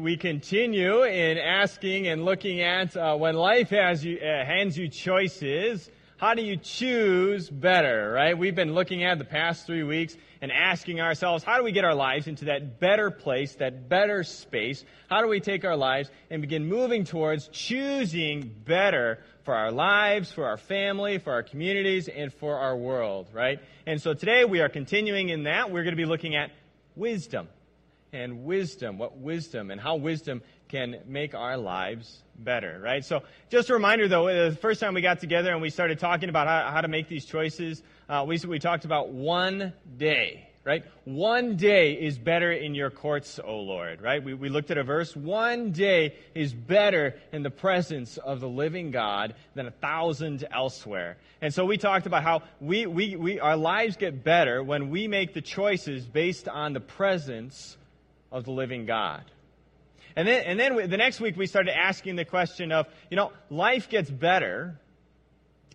we continue in asking and looking at uh, when life has you, uh, hands you choices, how do you choose better, right? We've been looking at the past three weeks and asking ourselves, how do we get our lives into that better place, that better space? How do we take our lives and begin moving towards choosing better for our lives, for our family, for our communities, and for our world, right? And so today we are continuing in that. We're going to be looking at wisdom and wisdom, what wisdom and how wisdom can make our lives better, right? So just a reminder though, the first time we got together and we started talking about how, how to make these choices, uh, we, we talked about one day, right? One day is better in your courts, O Lord, right? We, we looked at a verse. One day is better in the presence of the living God than a thousand elsewhere. And so we talked about how we, we, we, our lives get better when we make the choices based on the presence of the living God. And then, and then the next week we started asking the question of, you know, life gets better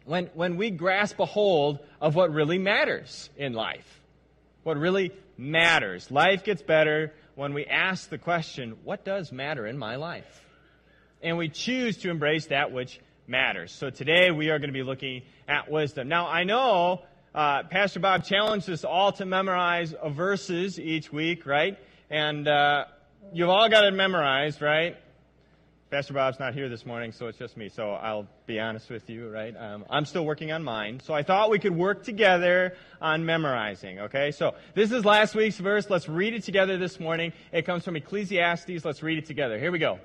when, when we grasp a hold of what really matters in life. What really matters. Life gets better when we ask the question, what does matter in my life? And we choose to embrace that which matters. So today we are going to be looking at wisdom. Now I know uh, Pastor Bob challenged us all to memorize verses each week, right? And uh, you've all got it memorized, right? Pastor Bob's not here this morning, so it's just me. So I'll be honest with you, right? Um, I'm still working on mine. So I thought we could work together on memorizing, okay? So this is last week's verse. Let's read it together this morning. It comes from Ecclesiastes. Let's read it together. Here we go.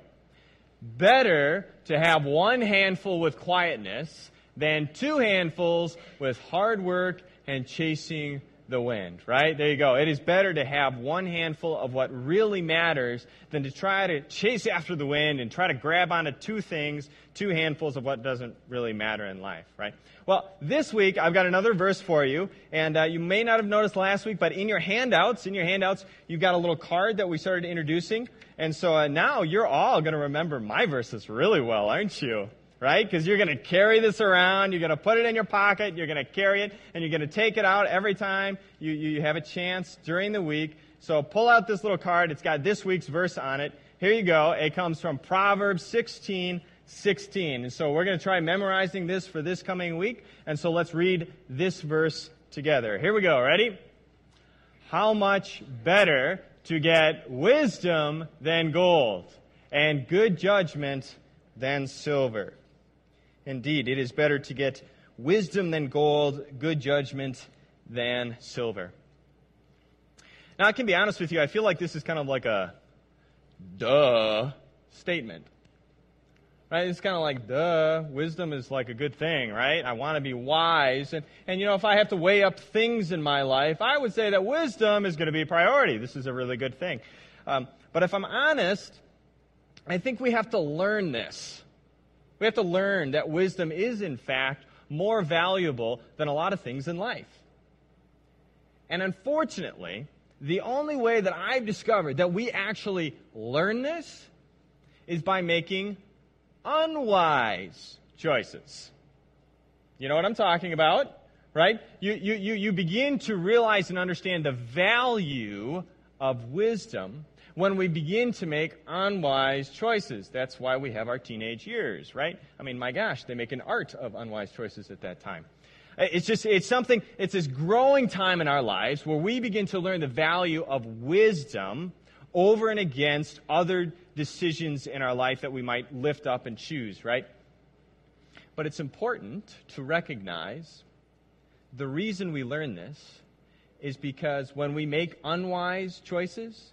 Better to have one handful with quietness than two handfuls with hard work and chasing the wind, right? There you go. It is better to have one handful of what really matters than to try to chase after the wind and try to grab onto two things, two handfuls of what doesn't really matter in life, right? Well, this week I've got another verse for you, and uh, you may not have noticed last week, but in your handouts, in your handouts, you've got a little card that we started introducing, and so uh, now you're all going to remember my verses really well, aren't you? Right? Because you're going to carry this around, you're going to put it in your pocket, you're going to carry it, and you're going to take it out every time you, you have a chance during the week. So pull out this little card. It's got this week's verse on it. Here you go. It comes from Proverbs 16, 16. And so we're going to try memorizing this for this coming week. And so let's read this verse together. Here we go. Ready? How much better to get wisdom than gold and good judgment than silver. Indeed, it is better to get wisdom than gold, good judgment than silver. Now, I can be honest with you, I feel like this is kind of like a duh statement. Right? It's kind of like, duh, wisdom is like a good thing, right? I want to be wise. And, and, you know, if I have to weigh up things in my life, I would say that wisdom is going to be a priority. This is a really good thing. Um, but if I'm honest, I think we have to learn this. We have to learn that wisdom is, in fact, more valuable than a lot of things in life. And unfortunately, the only way that I've discovered that we actually learn this is by making unwise choices. You know what I'm talking about, right? You, you, you, you begin to realize and understand the value of wisdom when we begin to make unwise choices. That's why we have our teenage years, right? I mean, my gosh, they make an art of unwise choices at that time. Uh, it's just, it's something, it's this growing time in our lives where we begin to learn the value of wisdom over and against other decisions in our life that we might lift up and choose, right? But it's important to recognize the reason we learn this is because when we make unwise choices,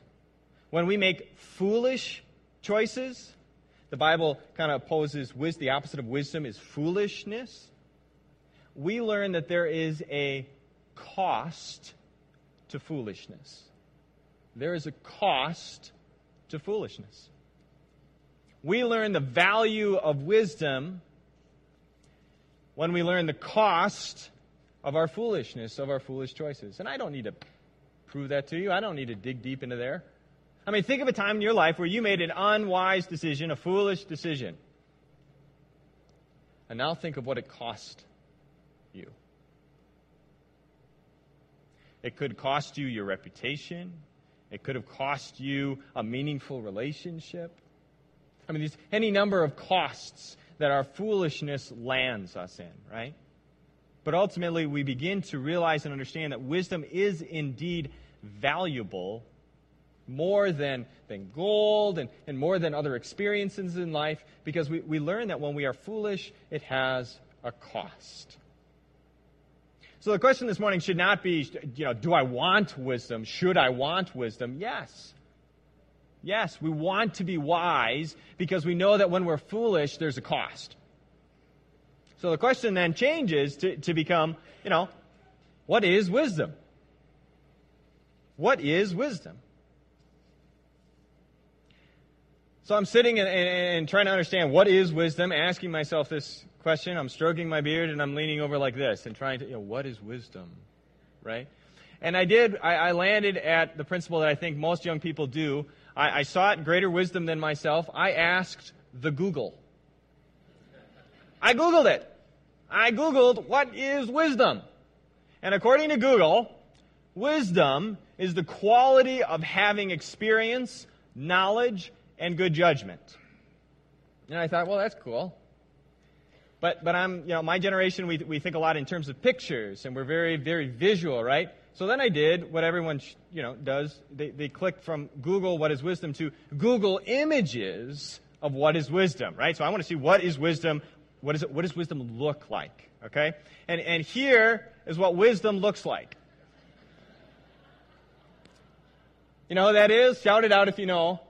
when we make foolish choices, the Bible kind of opposes wisdom, the opposite of wisdom is foolishness. We learn that there is a cost to foolishness. There is a cost to foolishness. We learn the value of wisdom when we learn the cost of our foolishness, of our foolish choices. And I don't need to prove that to you. I don't need to dig deep into there. I mean, think of a time in your life where you made an unwise decision, a foolish decision. And now think of what it cost you. It could cost you your reputation. It could have cost you a meaningful relationship. I mean, there's any number of costs that our foolishness lands us in, right? But ultimately, we begin to realize and understand that wisdom is indeed valuable more than, than gold and, and more than other experiences in life because we, we learn that when we are foolish, it has a cost. So the question this morning should not be, you know, do I want wisdom? Should I want wisdom? Yes. Yes, we want to be wise because we know that when we're foolish, there's a cost. So the question then changes to, to become, you know, what is wisdom? What is wisdom? So I'm sitting and, and, and, trying to understand what is wisdom, asking myself this question. I'm stroking my beard and I'm leaning over like this and trying to, you know, what is wisdom? Right? And I did, I, I landed at the principle that I think most young people do. I, I sought greater wisdom than myself. I asked the Google. I Googled it. I Googled, what is wisdom? And according to Google, wisdom is the quality of having experience, knowledge, and good judgment. And I thought, well, that's cool. But, but I'm, you know, my generation, we, we think a lot in terms of pictures, and we're very, very visual, right? So then I did what everyone, you know, does. They, they clicked from Google, what is wisdom, to Google images of what is wisdom, right? So I want to see what is wisdom, what, is it, what does wisdom look like? Okay? And, and here is what wisdom looks like. You know who that is? Shout it out if you know.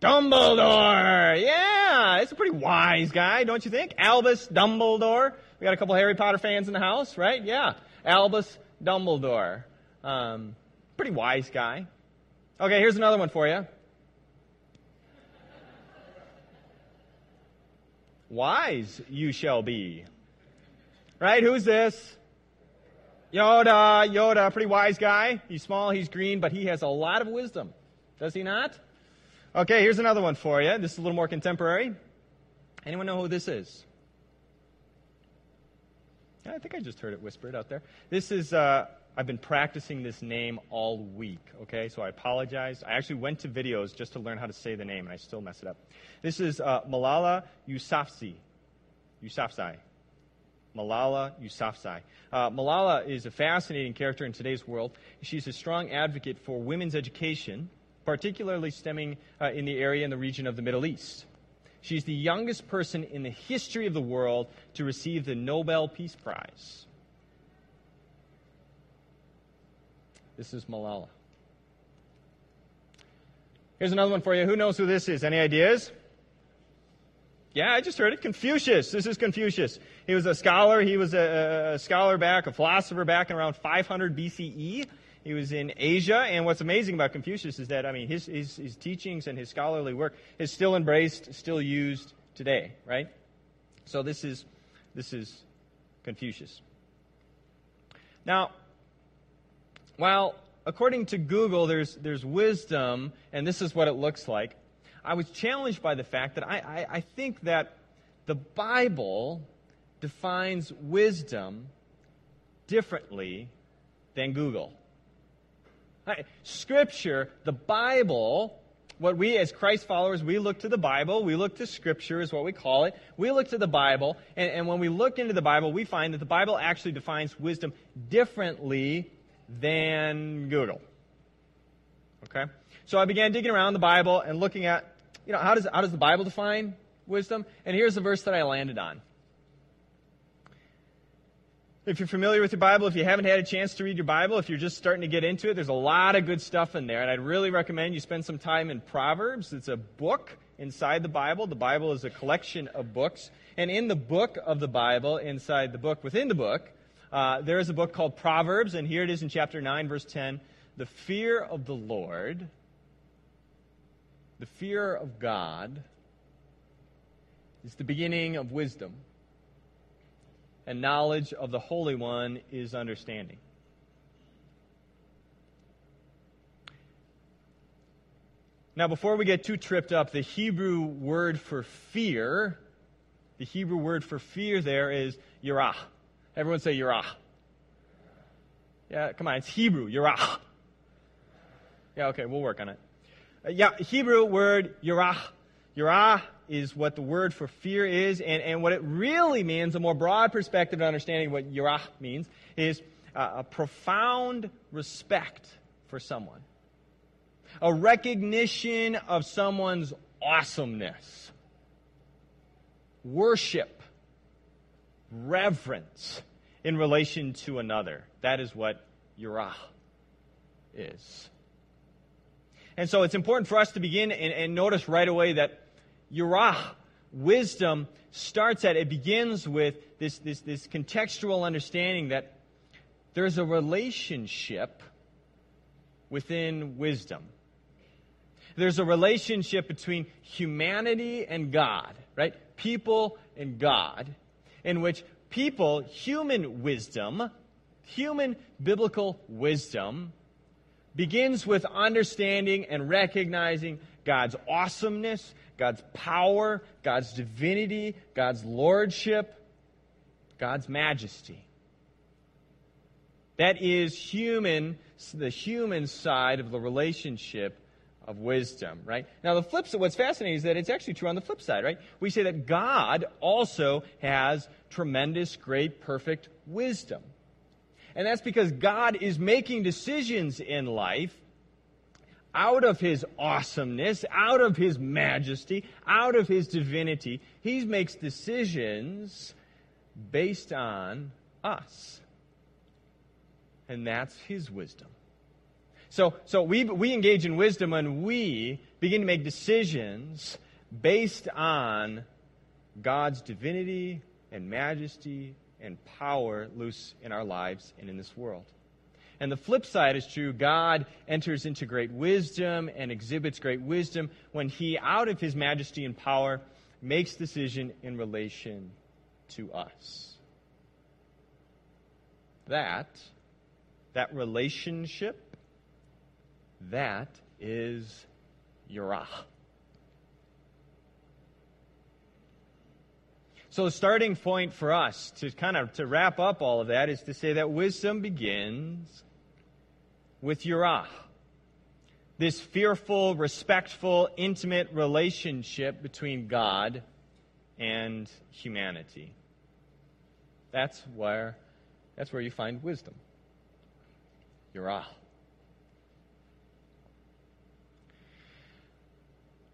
Dumbledore! Yeah! It's a pretty wise guy, don't you think? Albus Dumbledore. We got a couple Harry Potter fans in the house, right? Yeah. Albus Dumbledore. Um, pretty wise guy. Okay, here's another one for you. wise you shall be. Right? Who's this? Yoda, Yoda, pretty wise guy. He's small, he's green, but he has a lot of wisdom. Does he not? Okay, here's another one for you. This is a little more contemporary. Anyone know who this is? I think I just heard it whispered out there. This is uh, I've been practicing this name all week, okay? So I apologize. I actually went to videos just to learn how to say the name, and I still mess it up. This is uh, Malala Yousafzai. Yousafzai. Malala Yousafzai. Uh, Malala is a fascinating character in today's world. She's a strong advocate for women's education, particularly stemming uh, in the area in the region of the Middle East. She's the youngest person in the history of the world to receive the Nobel Peace Prize. This is Malala. Here's another one for you. Who knows who this is? Any ideas? Yeah, I just heard it. Confucius. This is Confucius. He was a scholar. He was a, a scholar back, a philosopher back in around 500 BCE. He was in Asia, and what's amazing about Confucius is that, I mean, his, his, his teachings and his scholarly work is still embraced, still used today, right? So this is, this is Confucius. Now, while according to Google, there's, there's wisdom, and this is what it looks like, I was challenged by the fact that I, I, I think that the Bible defines wisdom differently than Google. Scripture, the Bible, what we as Christ followers, we look to the Bible, we look to Scripture is what we call it. We look to the Bible, and, and when we look into the Bible, we find that the Bible actually defines wisdom differently than Google. Okay? So I began digging around the Bible and looking at, you know, how does, how does the Bible define wisdom? And here's the verse that I landed on. If you're familiar with your Bible, if you haven't had a chance to read your Bible, if you're just starting to get into it, there's a lot of good stuff in there. And I'd really recommend you spend some time in Proverbs. It's a book inside the Bible. The Bible is a collection of books. And in the book of the Bible, inside the book within the book, uh, there is a book called Proverbs, and here it is in chapter 9, verse 10. The fear of the Lord, the fear of God, is the beginning of wisdom, and knowledge of the Holy One is understanding. Now, before we get too tripped up, the Hebrew word for fear, the Hebrew word for fear there is yirah. Everyone say Yirah. Yeah, come on, it's Hebrew, Yirah. Yeah, okay, we'll work on it. Uh, yeah, Hebrew word yirah. Yirah is what the word for fear is, and, and what it really means, a more broad perspective of understanding what yirah means, is uh, a profound respect for someone, a recognition of someone's awesomeness, worship, reverence in relation to another. That is what yirah is. And so it's important for us to begin and, and notice right away that yirah, wisdom, starts at, it begins with this, this, this contextual understanding that there's a relationship within wisdom. There's a relationship between humanity and God, right? People and God, in which people, human wisdom, human biblical wisdom, begins with understanding and recognizing God's awesomeness, God's power, God's divinity, God's lordship, God's majesty. That is human, the human side of the relationship of wisdom, right? Now, the flip side, what's fascinating is that it's actually true on the flip side, right? We say that God also has tremendous, great, perfect wisdom. And that's because God is making decisions in life out of his awesomeness, out of his majesty, out of his divinity. He makes decisions based on us. And that's his wisdom. So, so we, we engage in wisdom and we begin to make decisions based on God's divinity and majesty and power loose in our lives and in this world. And the flip side is true. God enters into great wisdom and exhibits great wisdom when he, out of his majesty and power, makes decision in relation to us. That, that relationship, that is Yirah. So the starting point for us to kind of to wrap up all of that is to say that wisdom begins with Yirah. This fearful, respectful, intimate relationship between God and humanity. That's where that's where you find wisdom. Yirah.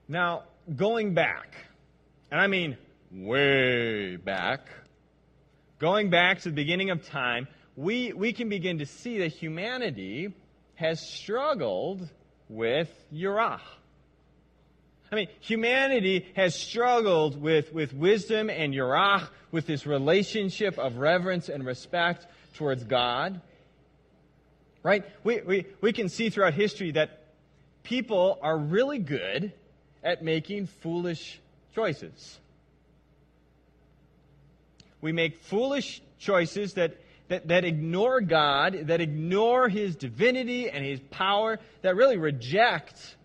Now, going back, and I mean way back, going back to the beginning of time, we, we can begin to see that humanity has struggled with Yirah. I mean, humanity has struggled with, with wisdom and Yirah, with this relationship of reverence and respect towards God. Right? We, we, we can see throughout history that people are really good at making foolish choices. We make foolish choices that, that, that ignore God, that ignore His divinity and His power, that really reject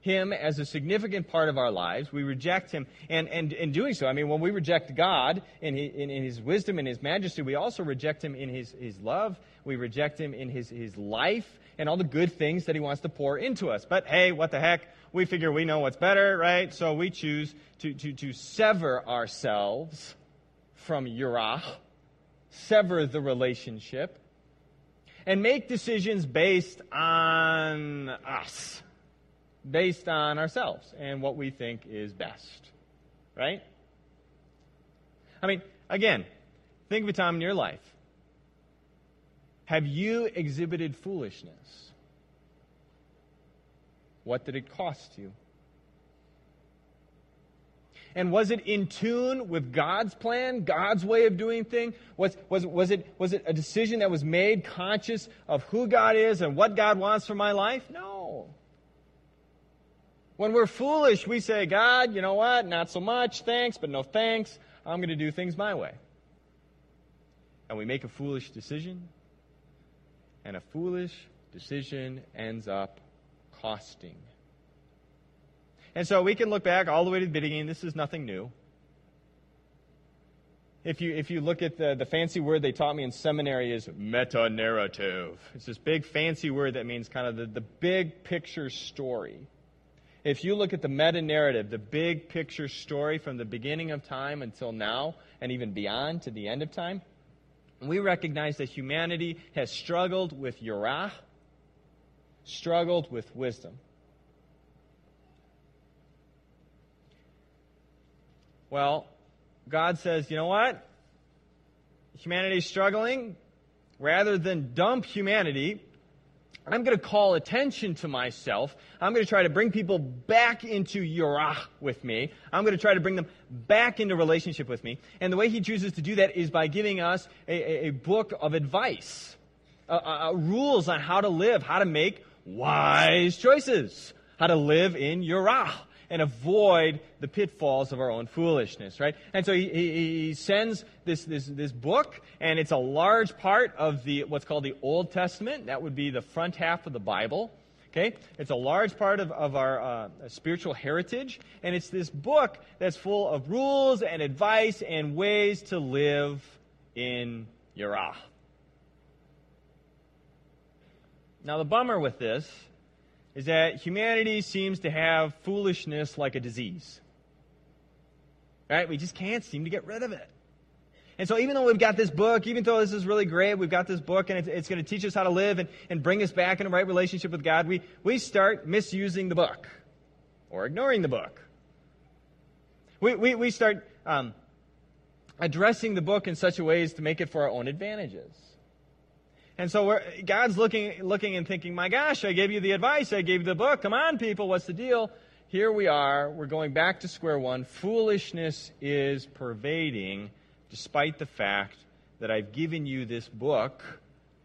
him as a significant part of our lives. We reject him. And, and in doing so, I mean, when we reject God in his, in, in his wisdom and his majesty, we also reject him in his, his love. We reject him in his, his life and all the good things that he wants to pour into us. But hey, what the heck? We figure we know what's better, right? So we choose to, to, to sever ourselves from Yirah, sever the relationship, and make decisions based on us, based on ourselves and what we think is best. Right? I mean, again, think of a time in your life. Have you exhibited foolishness? What did it cost you? And was it in tune with God's plan, God's way of doing things? Was, was, was, it, was it a decision that was made conscious of who God is and what God wants for my life? No. When we're foolish, we say, God, you know what? Not so much. Thanks, but no thanks. I'm going to do things my way. And we make a foolish decision. And a foolish decision ends up costing and so we can look back all the way to the beginning. This is nothing new. if you, if you look at the, the fancy word they taught me in seminary is meta narrative. It's this big fancy word that means kind of the, the big picture story. If you look at the meta narrative, the big picture story from the beginning of time until now, and even beyond to the end of time, we recognize that humanity has struggled with Yirah, struggled with wisdom. Well, God says, you know what? Humanity's struggling. Rather than dump humanity, I'm going to call attention to myself. I'm going to try to bring people back into Yirah with me. I'm going to try to bring them back into relationship with me. And the way he chooses to do that is by giving us a, a, a book of advice, uh, uh, rules on how to live, how to make wise choices, how to live in Yirah and avoid the pitfalls of our own foolishness, right? And so he, he, sends this, this, this book, and it's a large part of the, what's called the Old Testament. That would be the front half of the Bible. Okay? It's a large part of, of our uh, spiritual heritage, and it's this book that's full of rules and advice and ways to live in Yirah. Now, the bummer with this is that humanity seems to have foolishness like a disease. Right? We just can't seem to get rid of it. And so even though we've got this book, even though this is really great, we've got this book and it's, it's going to teach us how to live and, and bring us back in a right relationship with God, we, we start misusing the book or ignoring the book. We, we, we start um, addressing the book in such a way as to make it for our own advantages. And so God's looking, looking and thinking, my gosh, I gave you the advice. I gave you the book. Come on, people. What's the deal? Here we are. We're going back to square one. Foolishness is pervading, despite the fact that I've given you this book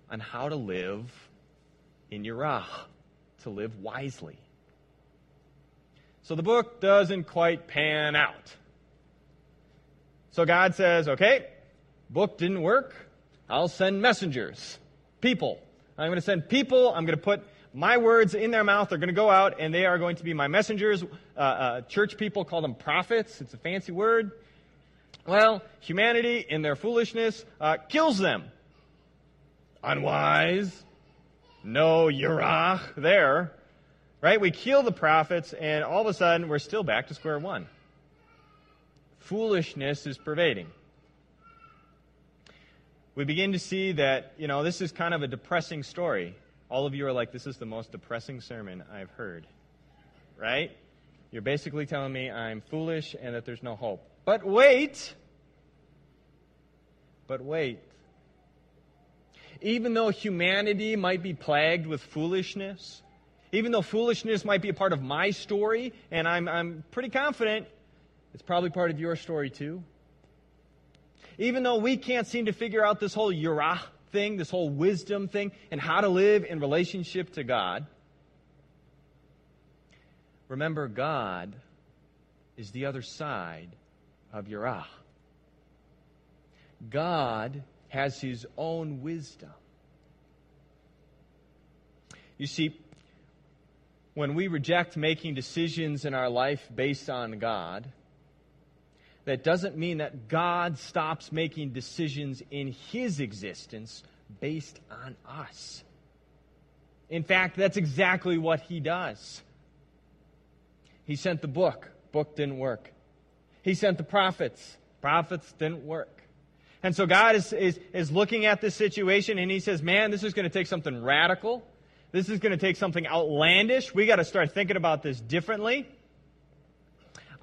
on how to live in Yirah, to live wisely. So the book doesn't quite pan out. So God says, okay, book didn't work. I'll send messengers people. I'm going to send people. I'm going to put my words in their mouth. They're going to go out and they are going to be my messengers. Uh, uh, church people call them prophets. It's a fancy word. Well, humanity, in their foolishness, uh, kills them. Unwise. No Yirah there. Right? We kill the prophets, and all of a sudden, we're still back to square one. Foolishness is pervading we begin to see that, you know, this is kind of a depressing story. All of you are like, this is the most depressing sermon I've heard. Right? You're basically telling me I'm foolish and that there's no hope. But wait! But wait. Even though humanity might be plagued with foolishness, even though foolishness might be a part of my story, and I'm, I'm pretty confident it's probably part of your story too even though we can't seem to figure out this whole Yirah thing, this whole wisdom thing, and how to live in relationship to God, remember God is the other side of Yirah. God has his own wisdom. You see, when we reject making decisions in our life based on God, that doesn't mean that God stops making decisions in his existence based on us. In fact, that's exactly what he does. He sent the book, book didn't work. He sent the prophets, prophets didn't work. And so God is, is, is looking at this situation and he says, man, this is going to take something radical. This is going to take something outlandish. We got to start thinking about this differently.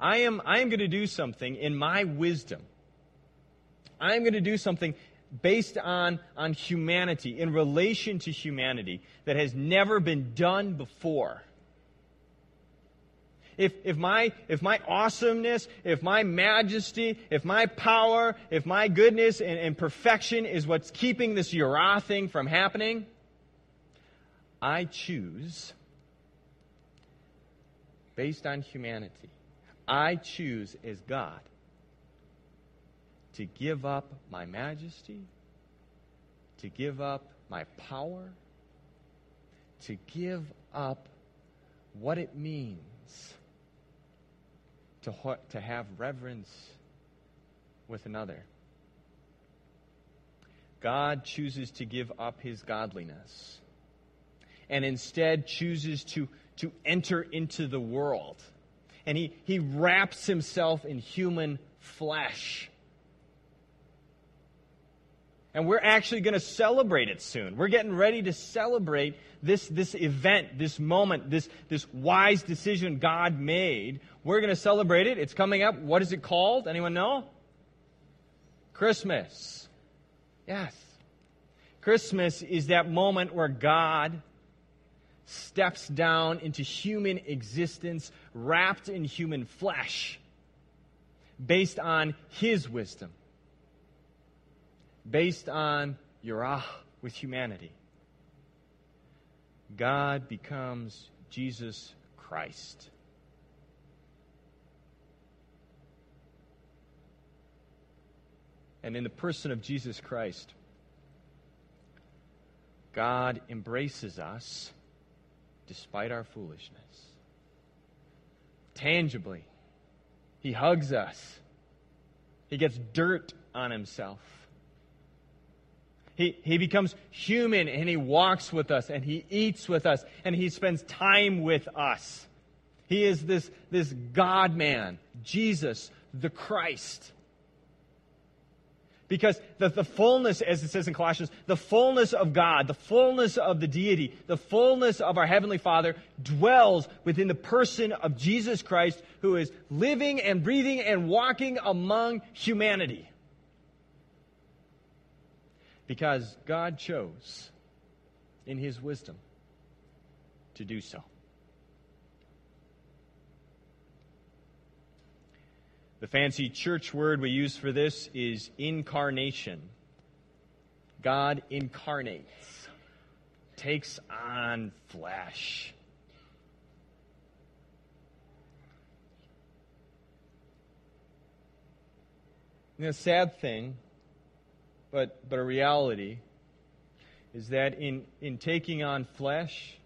I am, I am going to do something in my wisdom. I am going to do something based on, on humanity, in relation to humanity, that has never been done before. If, if, my, if my awesomeness, if my majesty, if my power, if my goodness and, and perfection is what's keeping this Yirah thing from happening, I choose based on humanity I choose as God to give up my majesty, to give up my power, to give up what it means to, to have reverence with another. God chooses to give up his godliness and instead chooses to, to enter into the world. And he, he wraps himself in human flesh. And we're actually going to celebrate it soon. We're getting ready to celebrate this, this event, this moment, this, this wise decision God made. We're going to celebrate it. It's coming up. What is it called? Anyone know? Christmas. Yes. Christmas is that moment where God steps down into human existence, wrapped in human flesh, based on his wisdom, based on Yirah with humanity. God becomes Jesus Christ. And in the person of Jesus Christ, God embraces us despite our foolishness. Tangibly, He hugs us, He gets dirt on Himself. He, he becomes human and he walks with us and he eats with us and he spends time with us. He is this, this God man, Jesus, the Christ. Because the, the fullness, as it says in Colossians, the fullness of God, the fullness of the deity, the fullness of our Heavenly Father dwells within the person of Jesus Christ, who is living and breathing and walking among humanity. Because God chose, in His wisdom, to do so. The fancy church word we use for this is incarnation. God incarnates, takes on flesh. And the sad thing, but, but a reality, is that in, in taking on flesh,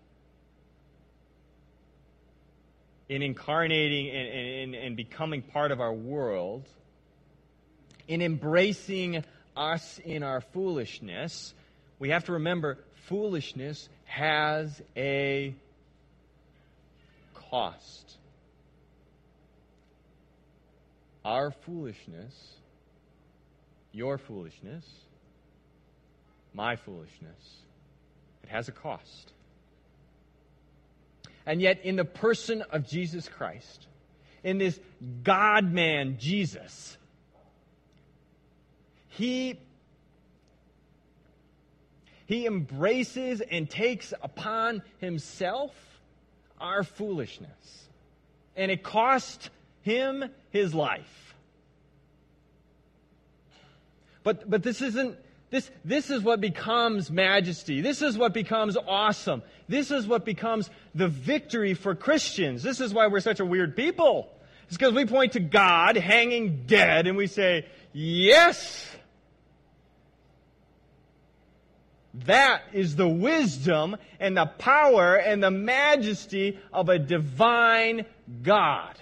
in incarnating and, and, and becoming part of our world, in embracing us in our foolishness, we have to remember foolishness has a cost. Our foolishness, your foolishness, my foolishness, it has a cost. And yet, in the person of Jesus Christ, in this God man, Jesus, he, he embraces and takes upon himself our foolishness. And it cost him his life. But, but this isn't this, this is what becomes majesty. This is what becomes awesome. This is what becomes the victory for Christians. This is why we're such a weird people. It's because we point to God hanging dead and we say, Yes! That is the wisdom and the power and the majesty of a divine God.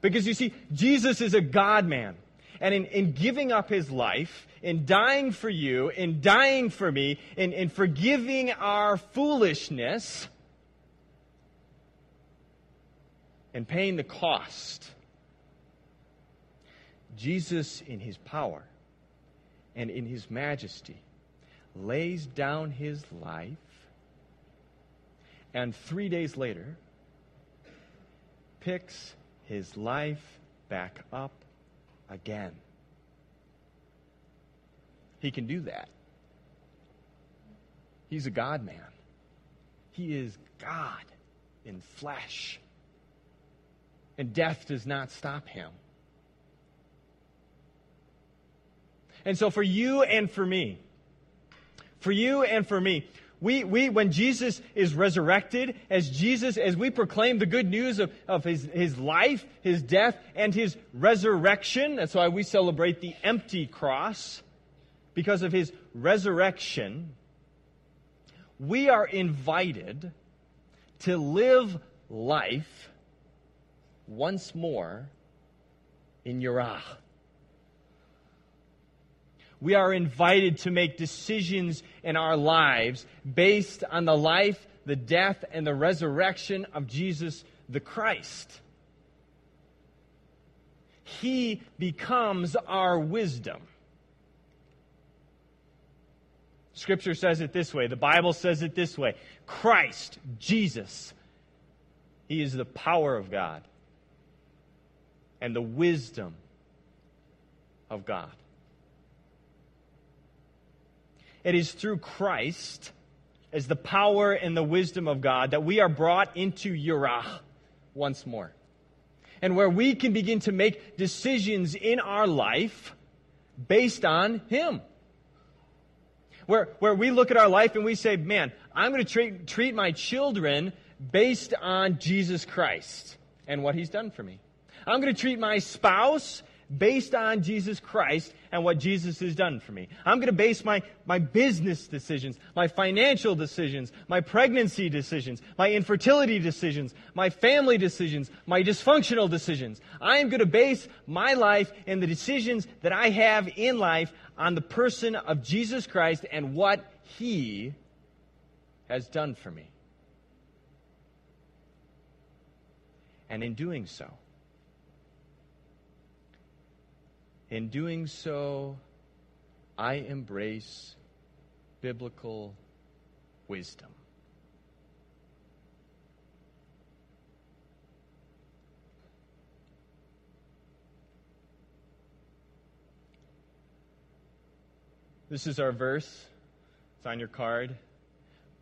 Because you see, Jesus is a God man. And in, in giving up his life, in dying for you, in dying for me, in, in forgiving our foolishness, and paying the cost, Jesus, in his power and in his majesty, lays down his life, and three days later, picks his life back up again. He can do that. He's a God man. He is God in flesh. And death does not stop him. And so, for you and for me, for you and for me, we, we, when Jesus is resurrected, as Jesus, as we proclaim the good news of, of his, his life, his death, and his resurrection, that's why we celebrate the empty cross, because of his resurrection, we are invited to live life once more in Yirah. We are invited to make decisions in our lives based on the life, the death, and the resurrection of Jesus the Christ. He becomes our wisdom. Scripture says it this way. The Bible says it this way Christ, Jesus, He is the power of God and the wisdom of God. It is through Christ, as the power and the wisdom of God, that we are brought into Yirah once more. And where we can begin to make decisions in our life based on Him. Where, where we look at our life and we say, man, I'm going to treat, treat my children based on Jesus Christ and what He's done for me. I'm going to treat my spouse based on Jesus Christ and what Jesus has done for me. I'm going to base my, my business decisions, my financial decisions, my pregnancy decisions, my infertility decisions, my family decisions, my dysfunctional decisions. I am going to base my life and the decisions that I have in life on the person of Jesus Christ and what He has done for me. And in doing so, In doing so, I embrace biblical wisdom. This is our verse. It's on your card.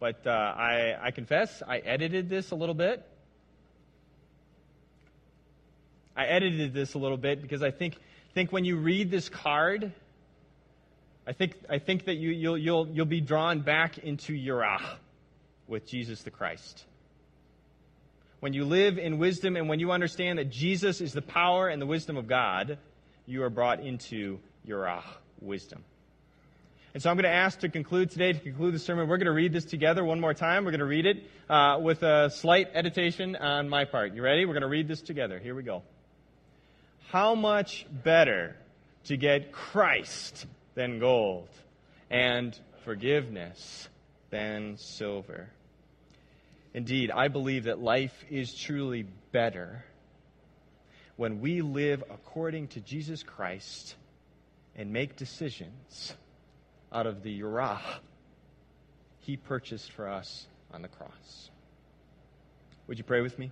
But uh, I, I confess, I edited this a little bit. I edited this a little bit because I think think when you read this card, I think, I think that you, you'll, you'll, you'll be drawn back into Yirah with Jesus the Christ. When you live in wisdom and when you understand that Jesus is the power and the wisdom of God, you are brought into Yirah wisdom. And so I'm going to ask to conclude today, to conclude the sermon, we're going to read this together one more time. We're going to read it uh, with a slight editation on my part. You ready? We're going to read this together. Here we go how much better to get Christ than gold and forgiveness than silver. Indeed, I believe that life is truly better when we live according to Jesus Christ and make decisions out of the Yirah he purchased for us on the cross. Would you pray with me?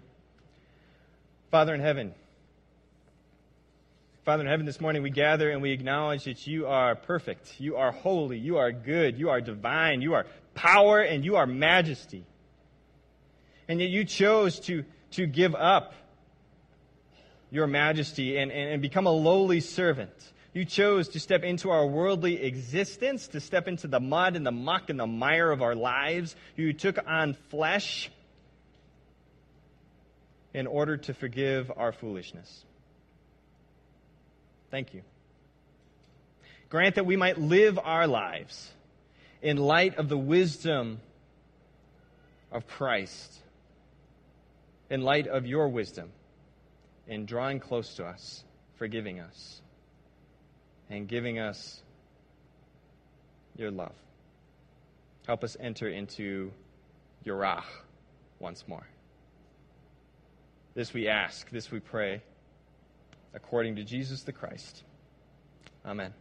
Father in heaven, Father in heaven, this morning we gather and we acknowledge that you are perfect, you are holy, you are good, you are divine, you are power, and you are majesty. And yet you chose to, to give up your majesty and, and, and become a lowly servant. You chose to step into our worldly existence, to step into the mud and the muck and the mire of our lives. You took on flesh in order to forgive our foolishness. Thank you. Grant that we might live our lives in light of the wisdom of Christ, in light of your wisdom, in drawing close to us, forgiving us, and giving us your love. Help us enter into Yirah once more. This we ask, this we pray according to Jesus the Christ. Amen.